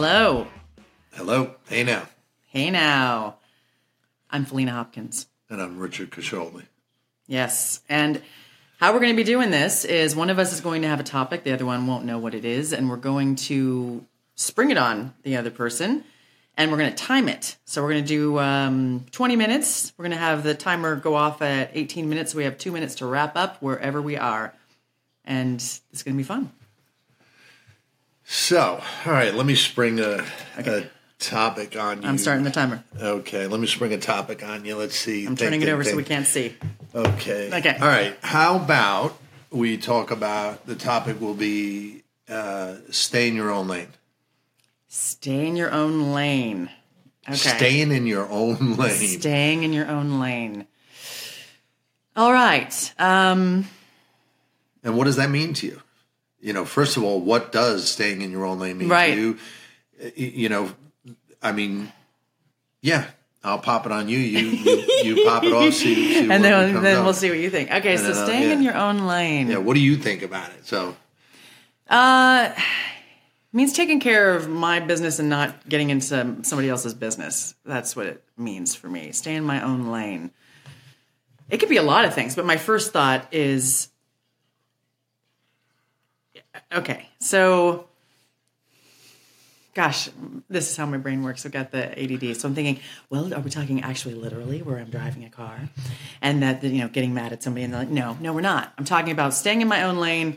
Hello. Hello. Hey now. Hey now. I'm Faleena Hopkins. And I'm Richard Kosciolny. Yes. And how we're going to be doing this is one of us is going to have a topic, the other one won't know what it is, and we're going to spring it on the other person and we're going to time it. So we're going to do um, 20 minutes. We're going to have the timer go off at 18 minutes. So we have two minutes to wrap up wherever we are. And it's going to be fun. So, all right, let me spring a, okay. a topic on you. I'm starting the timer. Okay, let me spring a topic on you. Let's see. I'm think, turning think, it over think. so we can't see. Okay. Okay. All right. How about we talk about the topic will be uh, stay in your own lane. Stay in your own lane. Okay. Staying in your own lane. Staying in your own lane. All right. Um, and what does that mean to you? You know, first of all, what does staying in your own lane mean right. to you? You know, I mean, yeah, I'll pop it on you. You you, you pop it off. See, see and then, then we'll see what you think. Okay, and so then, uh, staying uh, yeah. in your own lane. Yeah. What do you think about it? So, uh, means taking care of my business and not getting into somebody else's business. That's what it means for me. Stay in my own lane. It could be a lot of things, but my first thought is okay, so gosh, this is how my brain works. I've got the ADD. So I'm thinking, well, are we talking actually literally where I'm driving a car and that, you know, getting mad at somebody and they're like, no, no, we're not. I'm talking about staying in my own lane,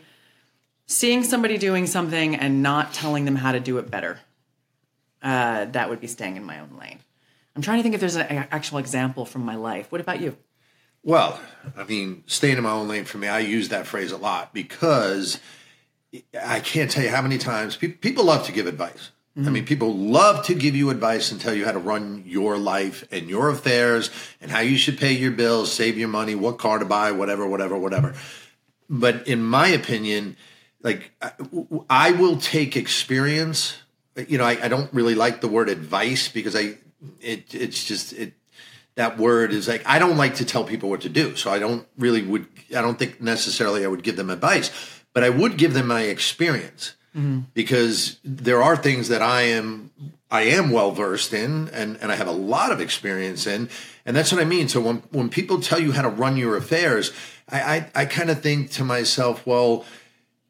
seeing somebody doing something and not telling them how to do it better. Uh, that would be staying in my own lane. I'm trying to think if there's an actual example from my life. What about you? Well, I mean, staying in my own lane for me, I use that phrase a lot because I can't tell you how many times pe- people love to give advice. Mm-hmm. I mean, people love to give you advice and tell you how to run your life and your affairs and how you should pay your bills, save your money, what car to buy, whatever, whatever, whatever. But in my opinion, like I will take experience. You know, I, I don't really like the word advice because I it it's just it that word is like I don't like to tell people what to do. So I don't really would I don't think necessarily I would give them advice, but I would give them my experience. Mm-hmm. Because there are things that I am I am well versed in and, and I have a lot of experience in. And that's what I mean. So when when people tell you how to run your affairs, I I, I kind of think to myself, well,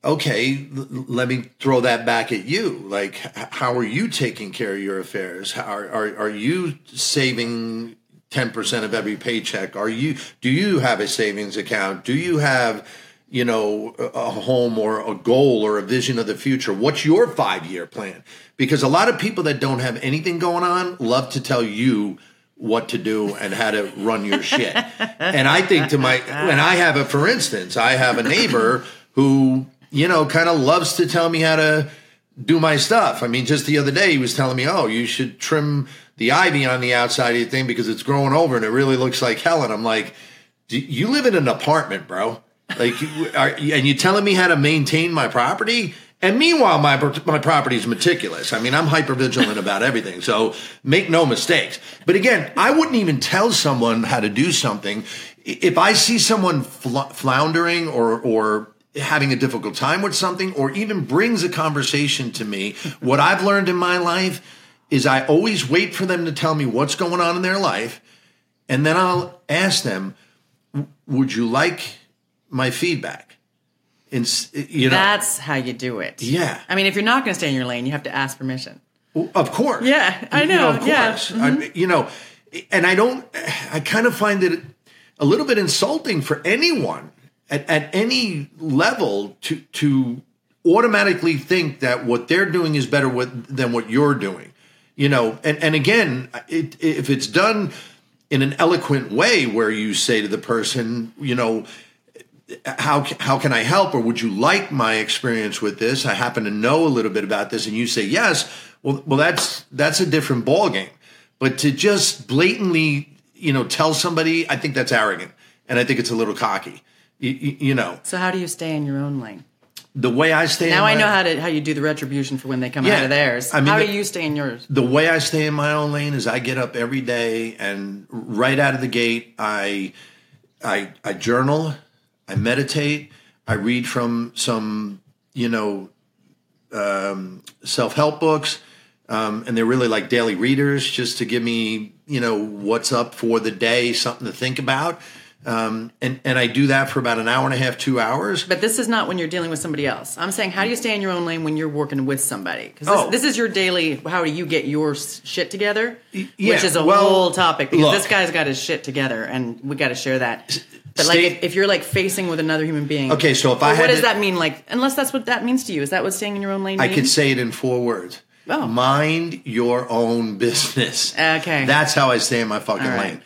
okay, l- let me throw that back at you. Like, how are you taking care of your affairs? How, are, are, are you saving 10% of every paycheck? Are you, do you have a savings account? Do you have, you know, a home or a goal or a vision of the future? What's your five year plan? Because a lot of people that don't have anything going on love to tell you what to do and how to run your shit. and I think to my, when I have a, for instance, I have a neighbor who you know, kind of loves to tell me how to do my stuff. I mean, just the other day he was telling me, "Oh, you should trim the ivy on the outside of your thing because it's growing over and it really looks like hell." And I'm like, "You live in an apartment, bro. Like, are, and you telling me how to maintain my property?" And meanwhile, my my property is meticulous. I mean, I'm hyper vigilant about everything. So make no mistakes. But again, I wouldn't even tell someone how to do something if I see someone floundering or or having a difficult time with something or even brings a conversation to me, what I've learned in my life is I always wait for them to tell me what's going on in their life. And then I'll ask them, would you like my feedback? And, you know, That's how you do it. Yeah. I mean, if you're not going to stay in your lane, you have to ask permission. Well, of course. Yeah, I know. You know of course. Yeah. Mm-hmm. I, you know, and I don't, I kind of find it a little bit insulting for anyone at, at any level to to automatically think that what they're doing is better with, than what you're doing. You know, and, and again, it, if it's done in an eloquent way where you say to the person, you know, how how can I help, or would you like my experience with this? I happen to know a little bit about this, and you say yes. Well, well, that's that's a different ball game. But to just blatantly, you know, tell somebody, I think that's arrogant, and I think it's a little cocky. You, you, know. So how do you stay in your own lane? The way I stay. Now I know how to how you do the retribution for when they come yeah, out of theirs. I mean, how the, do you stay in yours? The way I stay in my own lane is I get up every day and right out of the gate I I I journal, I meditate, I read from some you know um, self help books. um, and they're really like daily readers, just to give me you know what's up for the day, something to think about. Um, and and I do that for about an hour and a half, two hours. But this is not when you're dealing with somebody else. I'm saying, how do you stay in your own lane when you're working with somebody? Because this, Oh. this is your daily. How do you get your shit together? yeah, Which is a well, whole topic because look. this guy's got his shit together, and we got to share that. But stay- like, if, if you're like facing with another human being, Okay, so if I had what does to- that mean? Like, unless that's what that means to you, is that what staying in your own lane? I means? could say it in four words. Oh. Mind your own business. Okay. That's how I stay in my fucking All right. lane.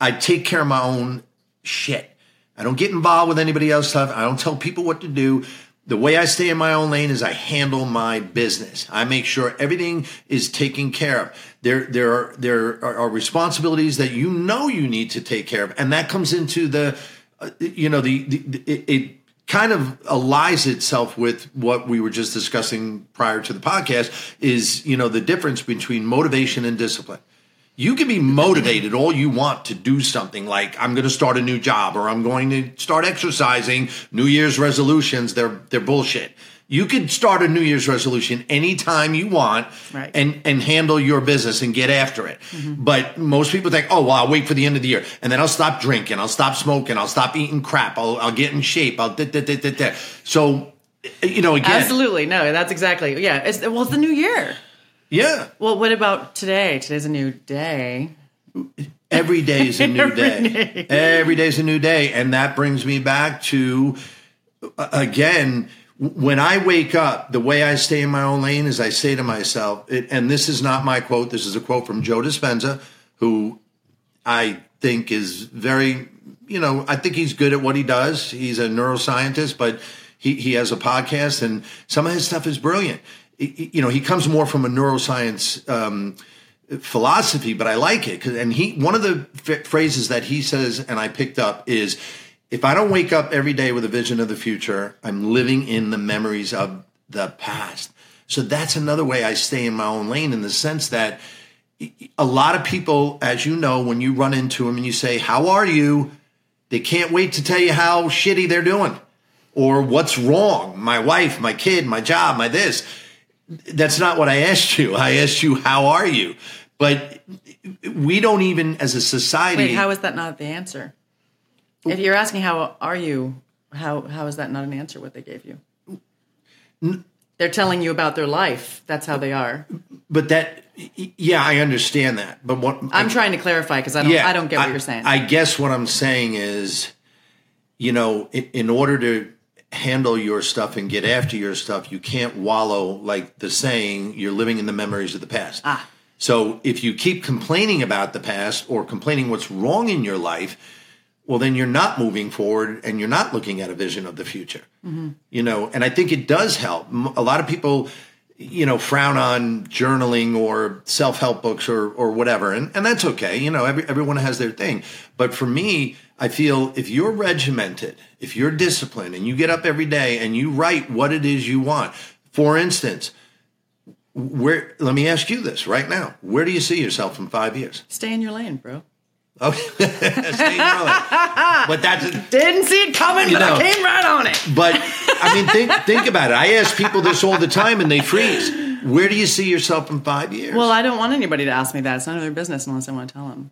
I take care of my own shit. I don't get involved with anybody else's stuff. I don't tell people what to do. The way I stay in my own lane is I handle my business. I make sure everything is taken care of. There, there are there are, are responsibilities that you know you need to take care of, and that comes into the, uh, you know, the, the, the it, it kind of allies itself with what we were just discussing prior to the podcast. Is you know the difference between motivation and discipline. You can be motivated all you want to do something like I'm going to start a new job or I'm going to start exercising. New Year's resolutions, they're they're bullshit. You could start a New Year's resolution anytime you want Right. and and handle your business and get after it. But most people think, "Oh, well, I'll wait for the end of the year and then I'll stop drinking, I'll stop smoking, I'll stop eating crap, I'll I'll get in shape, I'll da, da, da, da, da." So, you know, again, Absolutely, no, that's exactly yeah. It's, well, it's the new year. yeah. Well, what about today? Today's a new day. Every day is a new Every day. day. Every day is a new day. And that brings me back to, uh, again, when I wake up, the way I stay in my own lane is I say to myself, it, and this is not my quote, this is a quote from Joe Dispenza, who I think is very, you know, I think he's good at what he does. He's a neuroscientist, but he, he has a podcast and some of his stuff is brilliant. He- You know, he comes more from a neuroscience um, philosophy, but I like it. And he, one of the f- phrases that he says, and I picked up is, if I don't wake up every day with a vision of the future, I'm living in the memories of the past. So that's another way I stay in my own lane in the sense that a lot of people, as you know, when you run into them and you say, How are you? They can't wait to tell you how shitty they're doing or what's wrong. My wife, my kid, my job, my this. That's not what I asked you. I asked you, How are you? But we don't even, as a society. Wait, how is that not the answer? If you're asking how are you, how how is that not an answer? What they gave you? They're telling you about their life. That's how they are. but that, yeah, I understand that. But what I'm trying to clarify because I don't I don't get what I- you're saying. I guess what I'm saying is, you know, in, in order to handle your stuff and get after your stuff, you can't wallow like the saying, you're living in the memories of the past. Ah. So if you keep complaining about the past or complaining what's wrong in your life, well, then you're not moving forward and you're not looking at a vision of the future. Mm-hmm. You know, and I think it does help. a lot of people, you know, frown on journaling or self help books or or whatever, and and that's okay. You know, every, everyone has their thing. But for me, I feel if you're regimented, if you're disciplined, and you get up every day and you write what it is you want. For instance, where let me ask you this right now: Where do you see yourself in five years? Stay in your lane, bro. Oh, stay in your lane. But that's Didn't see it coming, but know. I came right on it. But I mean, think think about it. I ask people this all the time, and they freeze. Where do you see yourself in five years? Well, I don't want anybody to ask me that. It's none of their business unless I want to tell them.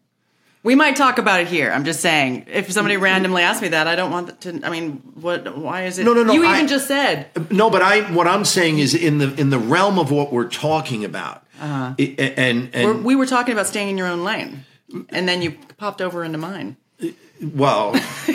We might talk about it here. I'm just saying, if somebody randomly asks me that, I don't want to. I mean, what? Why is it? No, no, no, You I- even just said no, but I what I'm saying is in the in the realm of what we're talking about, Uh-huh. It- and and we're, we were talking about staying in your own lane, and then you popped over into mine. well,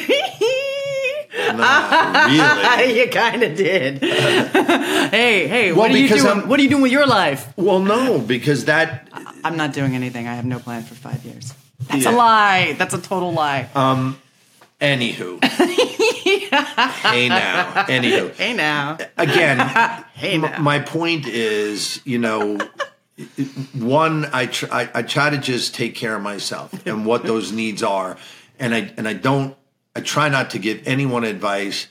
not really. you kind of did. hey, hey, what are you doing? I'm- What are you doing with your life? Well, no, because that I'm not doing anything. I have no plan for five years. That's Yeah. a lie. That's a total lie. Um. Anywho. hey now, anywho. hey now. again, Hey m- now. my point is, you know, one, I, tr- I I try to just take care of myself and what those needs are, and I and I don't. I try not to give anyone advice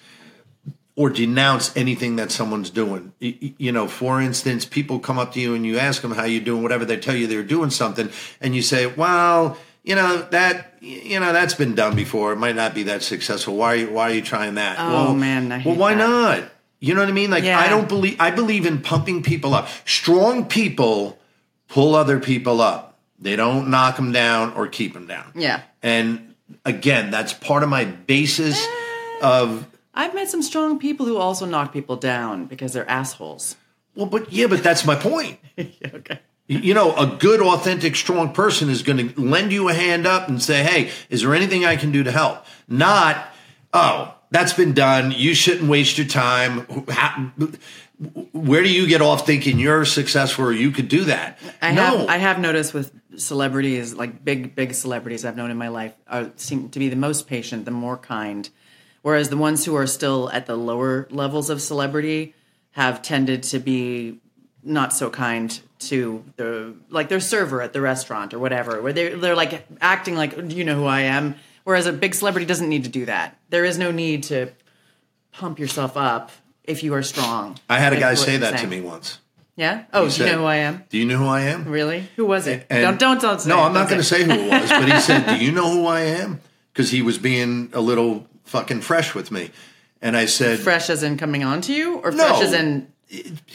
or denounce anything that someone's doing. You know, for instance, people come up to you and you ask them how you're doing, whatever. They tell you they're doing something, and you say, "Well, you know that you know that's been done before. It might not be that successful. Why are you, why are you trying that? Oh, well, man, I well, why that. not? You know what I mean? Like Yeah. I don't believe I believe in pumping people up. Strong people pull other people up. They don't knock them down or keep them down. Yeah. And again, that's part of my basis eh, of I've met some strong people who also knock people down because they're assholes. well, but yeah, but that's my point. okay. You know, a good, authentic, strong person is going to lend you a hand up and say, "Hey, is there anything I can do to help?" Not, "Oh, that's been done. You shouldn't waste your time." How- Where do you get off thinking you're successful or you could do that? I no, have I have noticed with celebrities, like big big celebrities I've known in my life, are, seem to be the most patient, the more kind, whereas the ones who are still at the lower levels of celebrity have tended to be not so kind to the like their server at the restaurant or whatever, where they they're like acting like do you know who I am, whereas a big celebrity doesn't need to do that. There is no need to pump yourself up if you are strong. I had a guy say that to me once. Yeah. Oh, do you know who I am? Do you know who I am? Really? Who was it? And- don't don't don't say. No. I'm not going to say. say who it was, but he said, "Do you know who I am?" Because he was being a little fucking fresh with me, and I said, fresh as in coming on to you, or No. fresh as in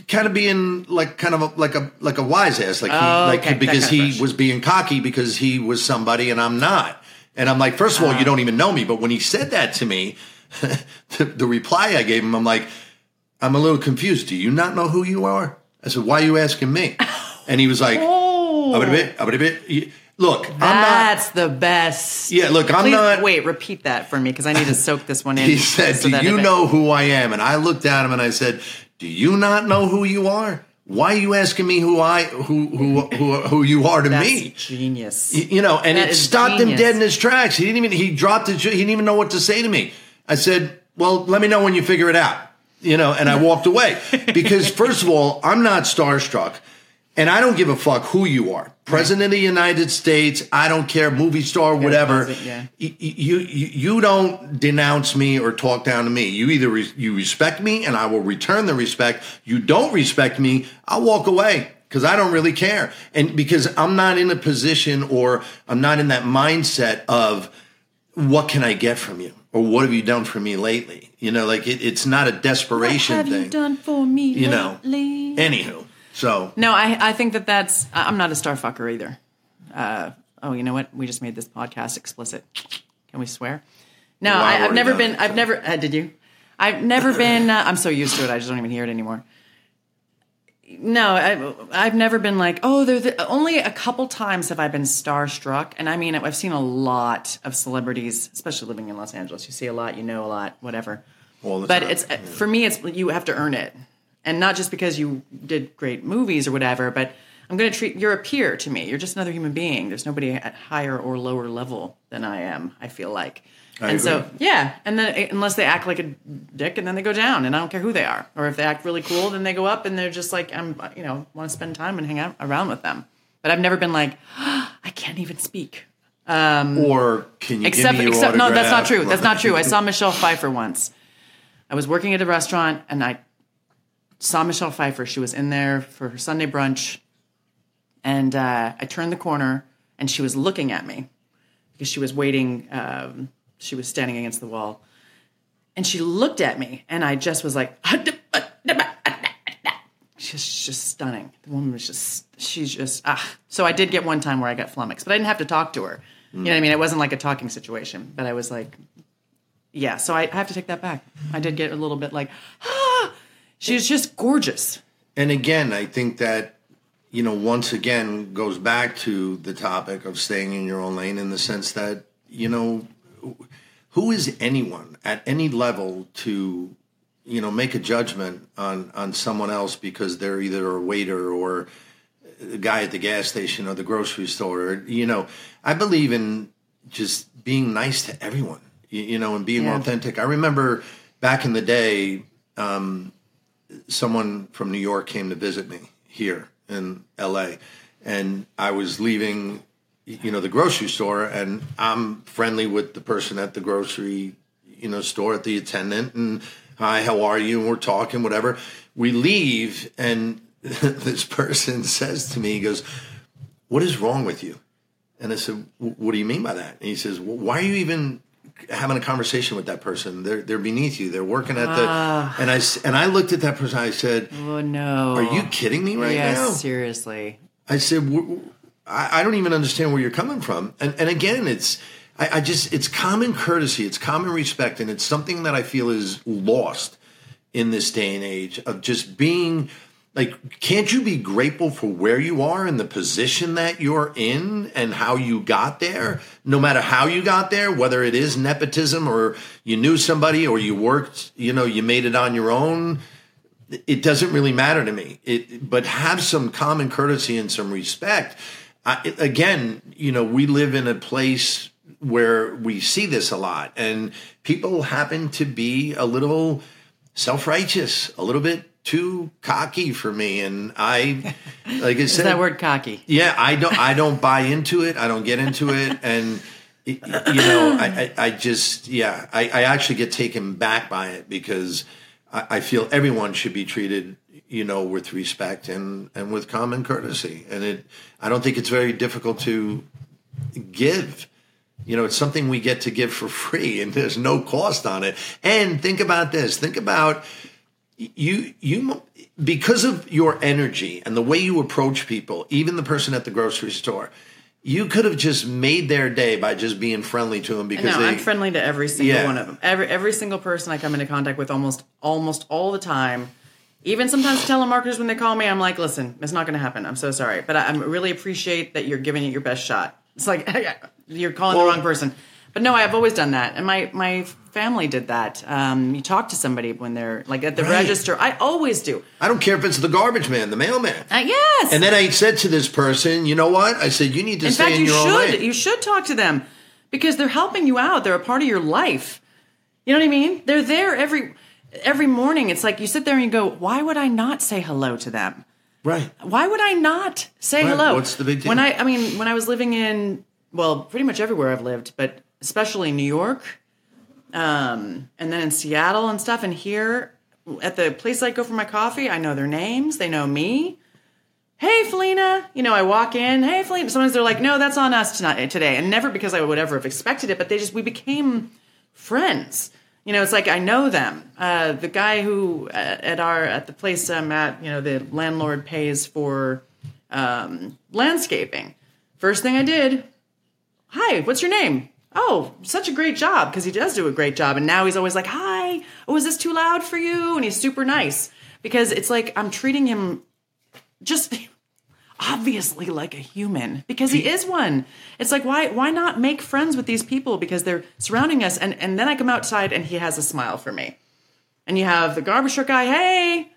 kind of being like kind of a, like a like a wise ass, like he, Oh, like okay, because kind of he fresh. was being cocky because he was somebody and I'm not. And I'm like, first of all, you don't even know me. But when he said that to me, the, the reply I gave him, I'm like, I'm a little confused. Do you not know who you are? I said, why are you asking me? And he was like, oh, "Abba bit, abba bit." Look, I'm not. that's the best. Yeah, look, I'm Please, not. Wait, repeat that for me because I need to soak this one in. He said, so "Do you know who I am?" And I looked at him and I said, "Do you not know who you are? Why are you asking me who I who who who, who you are to me?" genius. You know, and That it stopped him dead in his tracks. He didn't even he dropped it. He didn't even know what to say to me. I said, "Well, let me know when you figure it out." You know, and I walked away because first of all, I'm not starstruck. And I don't give a fuck who you are. President of the United States, I don't care, movie star, whatever. yeah. You, you you don't denounce me or talk down to me. You either re- you respect me and I will return the respect. You don't respect me, I'll walk away because I don't really care. And because I'm not in a position or I'm not in that mindset of what can I get from you or what have you done for me lately? You know, like it, it's not a desperation What have thing. you done for me You know. lately? Anywho, so No, I, I think that that's. I'm not a star fucker either. Uh, oh, you know what? We just made this podcast explicit. Can we swear? No, Well, I, I've I've never been. it, I've never. Uh, did you? I've never been. Uh, I'm so used to it. I just don't even hear it anymore. No, I, I've never been like, oh, they're the, only a couple times have I been starstruck, and I mean, I've seen a lot of celebrities, especially living in Los Angeles. You see a lot, you know a lot, whatever. All the but time, it's for me, it's you have to earn it, and not just because you did great movies or whatever. But I'm going to treat you're a peer to me. You're just another human being. There's nobody at higher or lower level than I am. I feel like. I and so, yeah, and then eh, unless they act like a dick, and then they go down, and I don't care who they are, or if they act really cool, then they go up, and they're just like, I'm, you know, want to spend time and hang out around with them. But I've never been like, I can't even speak. or can you Except, give me your except no, that's not true. That's not true. I saw Michelle Pfeiffer once. I was working at a restaurant and I saw Michelle Pfeiffer. She was in there for her Sunday brunch, and uh, I turned the corner and she was looking at me because she was waiting. Um, she was standing against the wall, and she looked at me, and I just was like. She's just stunning. The woman was just, she's just, ah. So I did get one time where I got flummoxed, but I didn't have to talk to her. You know what I mean? It wasn't like a talking situation, but I was like, yeah. So I, I have to take that back. I did get a little bit like, ah, she's just gorgeous. And again, I think that you know once again goes back to the topic of staying in your own lane in the sense that you know who is anyone at any level to you know make a judgment on on someone else because they're either a waiter or the guy at the gas station or the grocery store or, you know i believe in just being nice to everyone you, you know and being Yeah. authentic i remember back in the day um, someone from new york came to visit me here in la and i was leaving you know the grocery store and i'm friendly with the person at the grocery you know store at the attendant and hi how are you? And we're talking whatever. We leave and this person says to me he goes what is wrong with you? And i said what do you mean by that? And he says well, why are you even having a conversation with that person. They're they're beneath you. They're working at the ah. and I and i looked at that person. I said Oh no. are you kidding me right yes, now? seriously. I said, "W- w- I I don't even understand where you're coming from. And, and again, it's, I, I just, it's common courtesy, it's common respect, and it's something that I feel is lost in this day and age of just being like, can't you be grateful for where you are and the position that you're in and how you got there? No matter how you got there, whether it is nepotism or you knew somebody or you worked, you know, you made it on your own it doesn't really matter to me. It, but have some common courtesy and some respect. I, again, you know, we live in a place where we see this a lot, and people happen to be a little self righteous, a little bit too cocky for me. And I, like I Is said, that word cocky? yeah, I don't. I don't buy into it. I don't get into it, and you know, I, I, I just, yeah, I, I actually get taken back by it because I, I feel everyone should be treated, you know, with respect and and with common courtesy. And it, I don't think it's very difficult to give. You know, it's something we get to give for free, and there's no cost on it. And think about this. Think about you you because of your energy and the way you approach people even the person at the grocery store you could have just made their day by just being friendly to them because No, they I'm friendly to every single Yeah. one of them. Every every single person I come into contact with, almost almost all the time. Even sometimes telemarketers when they call me, I'm like, listen, it's not going to happen. I'm so sorry, but I, I really appreciate that you're giving it your best shot. It's like you're calling Well- the wrong person. But no, I've always done that, and my my family did that. Um, you talk to somebody when they're like at the Right. register. I always do. i don't care if it's the garbage man the mailman Uh, yes. and then i said to this person you know what i said you need to In stay fact, in you your own should. lane You should talk to them because they're helping you out. They're a part of your life. You know what I mean? They're there every every morning. It's like you sit there and you go, "Why would I not say hello to them? right Why would I not say Right. hello?" What's the big deal? When I, I mean, when I was living in, well, pretty much everywhere I've lived, but especially New York, um, and then in Seattle and stuff, and here at the place I go for my coffee, I know their names. They know me hey Faleena, you know, I walk in, hey Faleena. Sometimes they're like, no, that's on us tonight today, and never because I would ever have expected it, but they just we became friends. You know, it's like I know them. Uh, the guy who uh, at our at the place I'm at, you know, the landlord pays for um, landscaping. First thing I did, hi, what's your name? Oh, such a great job because he does do a great job. And now he's always like, hi, oh, is this too loud for you? And he's super nice because it's like I'm treating him just obviously like a human because he is one. It's like why why not make friends with these people because they're surrounding us and and then I come outside and he has a smile for me. And you have the garbage truck guy, hey,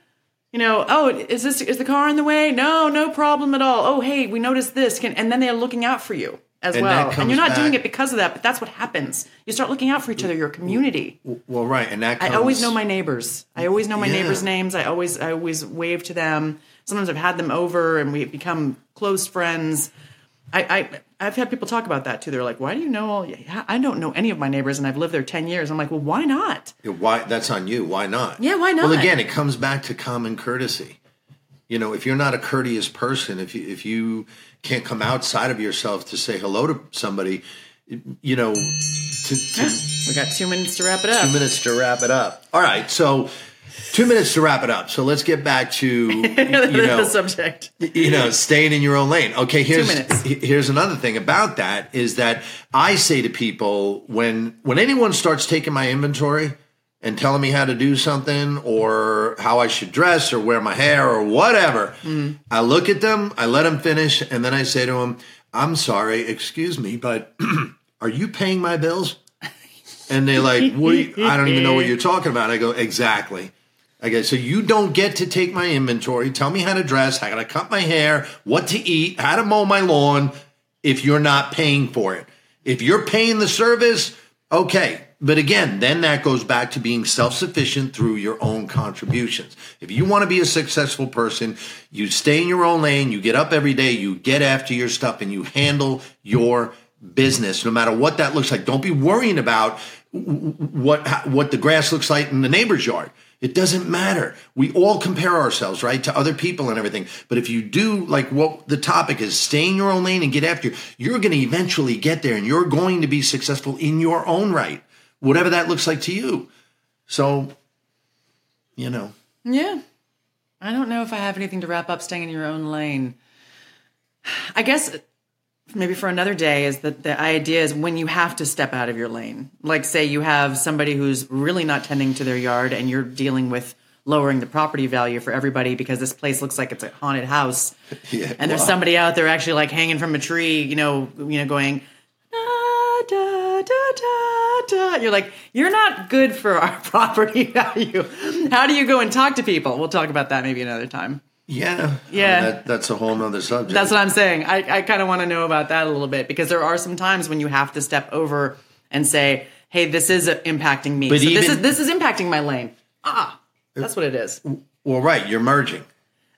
you know, oh, is this is the car in the way? No, no problem at all. Oh, hey, we noticed this. Can, and then they're looking out for you as And well. And you're not doing it because of that, but that's what happens. You start looking out for each other, your community. well right and that comes, I always know my neighbors. I always know my Yeah. neighbors' names. I always I always wave to them. Sometimes I've had them over and we've become close friends. I, I I've had people talk about that too. They're like, "Why do you know all?" I don't know any of my neighbors, and I've lived there ten years. I'm like, "Well, why not?" Why that's on you. Why not? Yeah, why not? Well, again, it comes back to common courtesy. You know, if you're not a courteous person, if you if you can't come outside of yourself to say hello to somebody, you know, to, to We got two minutes to wrap it up. two minutes to wrap it up. All right, so two minutes to wrap it up. So let's get back to you know the subject. you know, staying in your own lane. Okay, here's here's another thing about that is that I say to people when when anyone starts taking my inventory and telling me how to do something or how I should dress or wear my hair or whatever, Mm-hmm. I look at them, I let them finish, and then I say to them, "I'm sorry, excuse me, but are you paying my bills?" And they're like, "What? I don't even know what you're talking about." I go, "Exactly." Okay, so you don't get to take my inventory, tell me how to dress, how to cut my hair, what to eat, how to mow my lawn if you're not paying for it. If you're paying the service, okay. But again, then that goes back to being self sufficient through your own contributions. If you want to be a successful person, you stay in your own lane, you get up every day, you get after your stuff, and you handle your business, no matter what that looks like. Don't be worrying about what what the grass looks like in the neighbor's yard. It doesn't matter. We all compare ourselves, right, to other people and everything. But if you do like what the topic is, stay in your own lane and get after you, you're going to eventually get there and you're going to be successful in your own right, whatever that looks like to you. So, you know, Yeah. I don't know if I have anything to wrap up staying in your own lane. I guess maybe for another day is that the idea is when you have to step out of your lane. Like say you have somebody who's really not tending to their yard and you're dealing with lowering the property value for everybody because this place looks like it's a haunted house. Yeah, and there's wow. somebody out there actually like hanging from a tree, you know, you know going da da da da da. You're like, you're not good for our property value. How do you go and talk to people? We'll talk about that maybe another time. Yeah, I mean, Yeah. that, that's a whole nother subject. That's what I'm saying. I, I kind of want to know about that a little bit because there are some times when you have to step over and say, "Hey, this is impacting me. But so this is this is impacting my lane." Ah, that's what it is. Well, right, you're merging.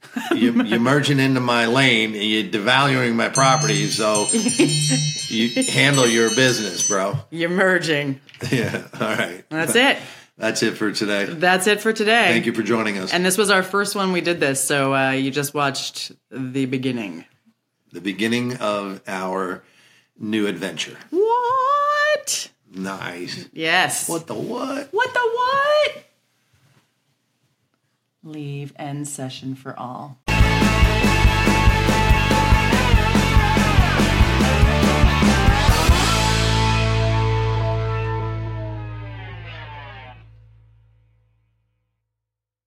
You, you're merging into my lane, and you're devaluing my property. So you handle your business, bro. You're merging. Yeah. All right. That's it. That's it for today. That's it for today. Thank you for joining us. And this was our first one we did this, so uh, you just watched the beginning. the beginning of our new adventure. What? Nice. Yes. What the what? What the what? Leave end session for all.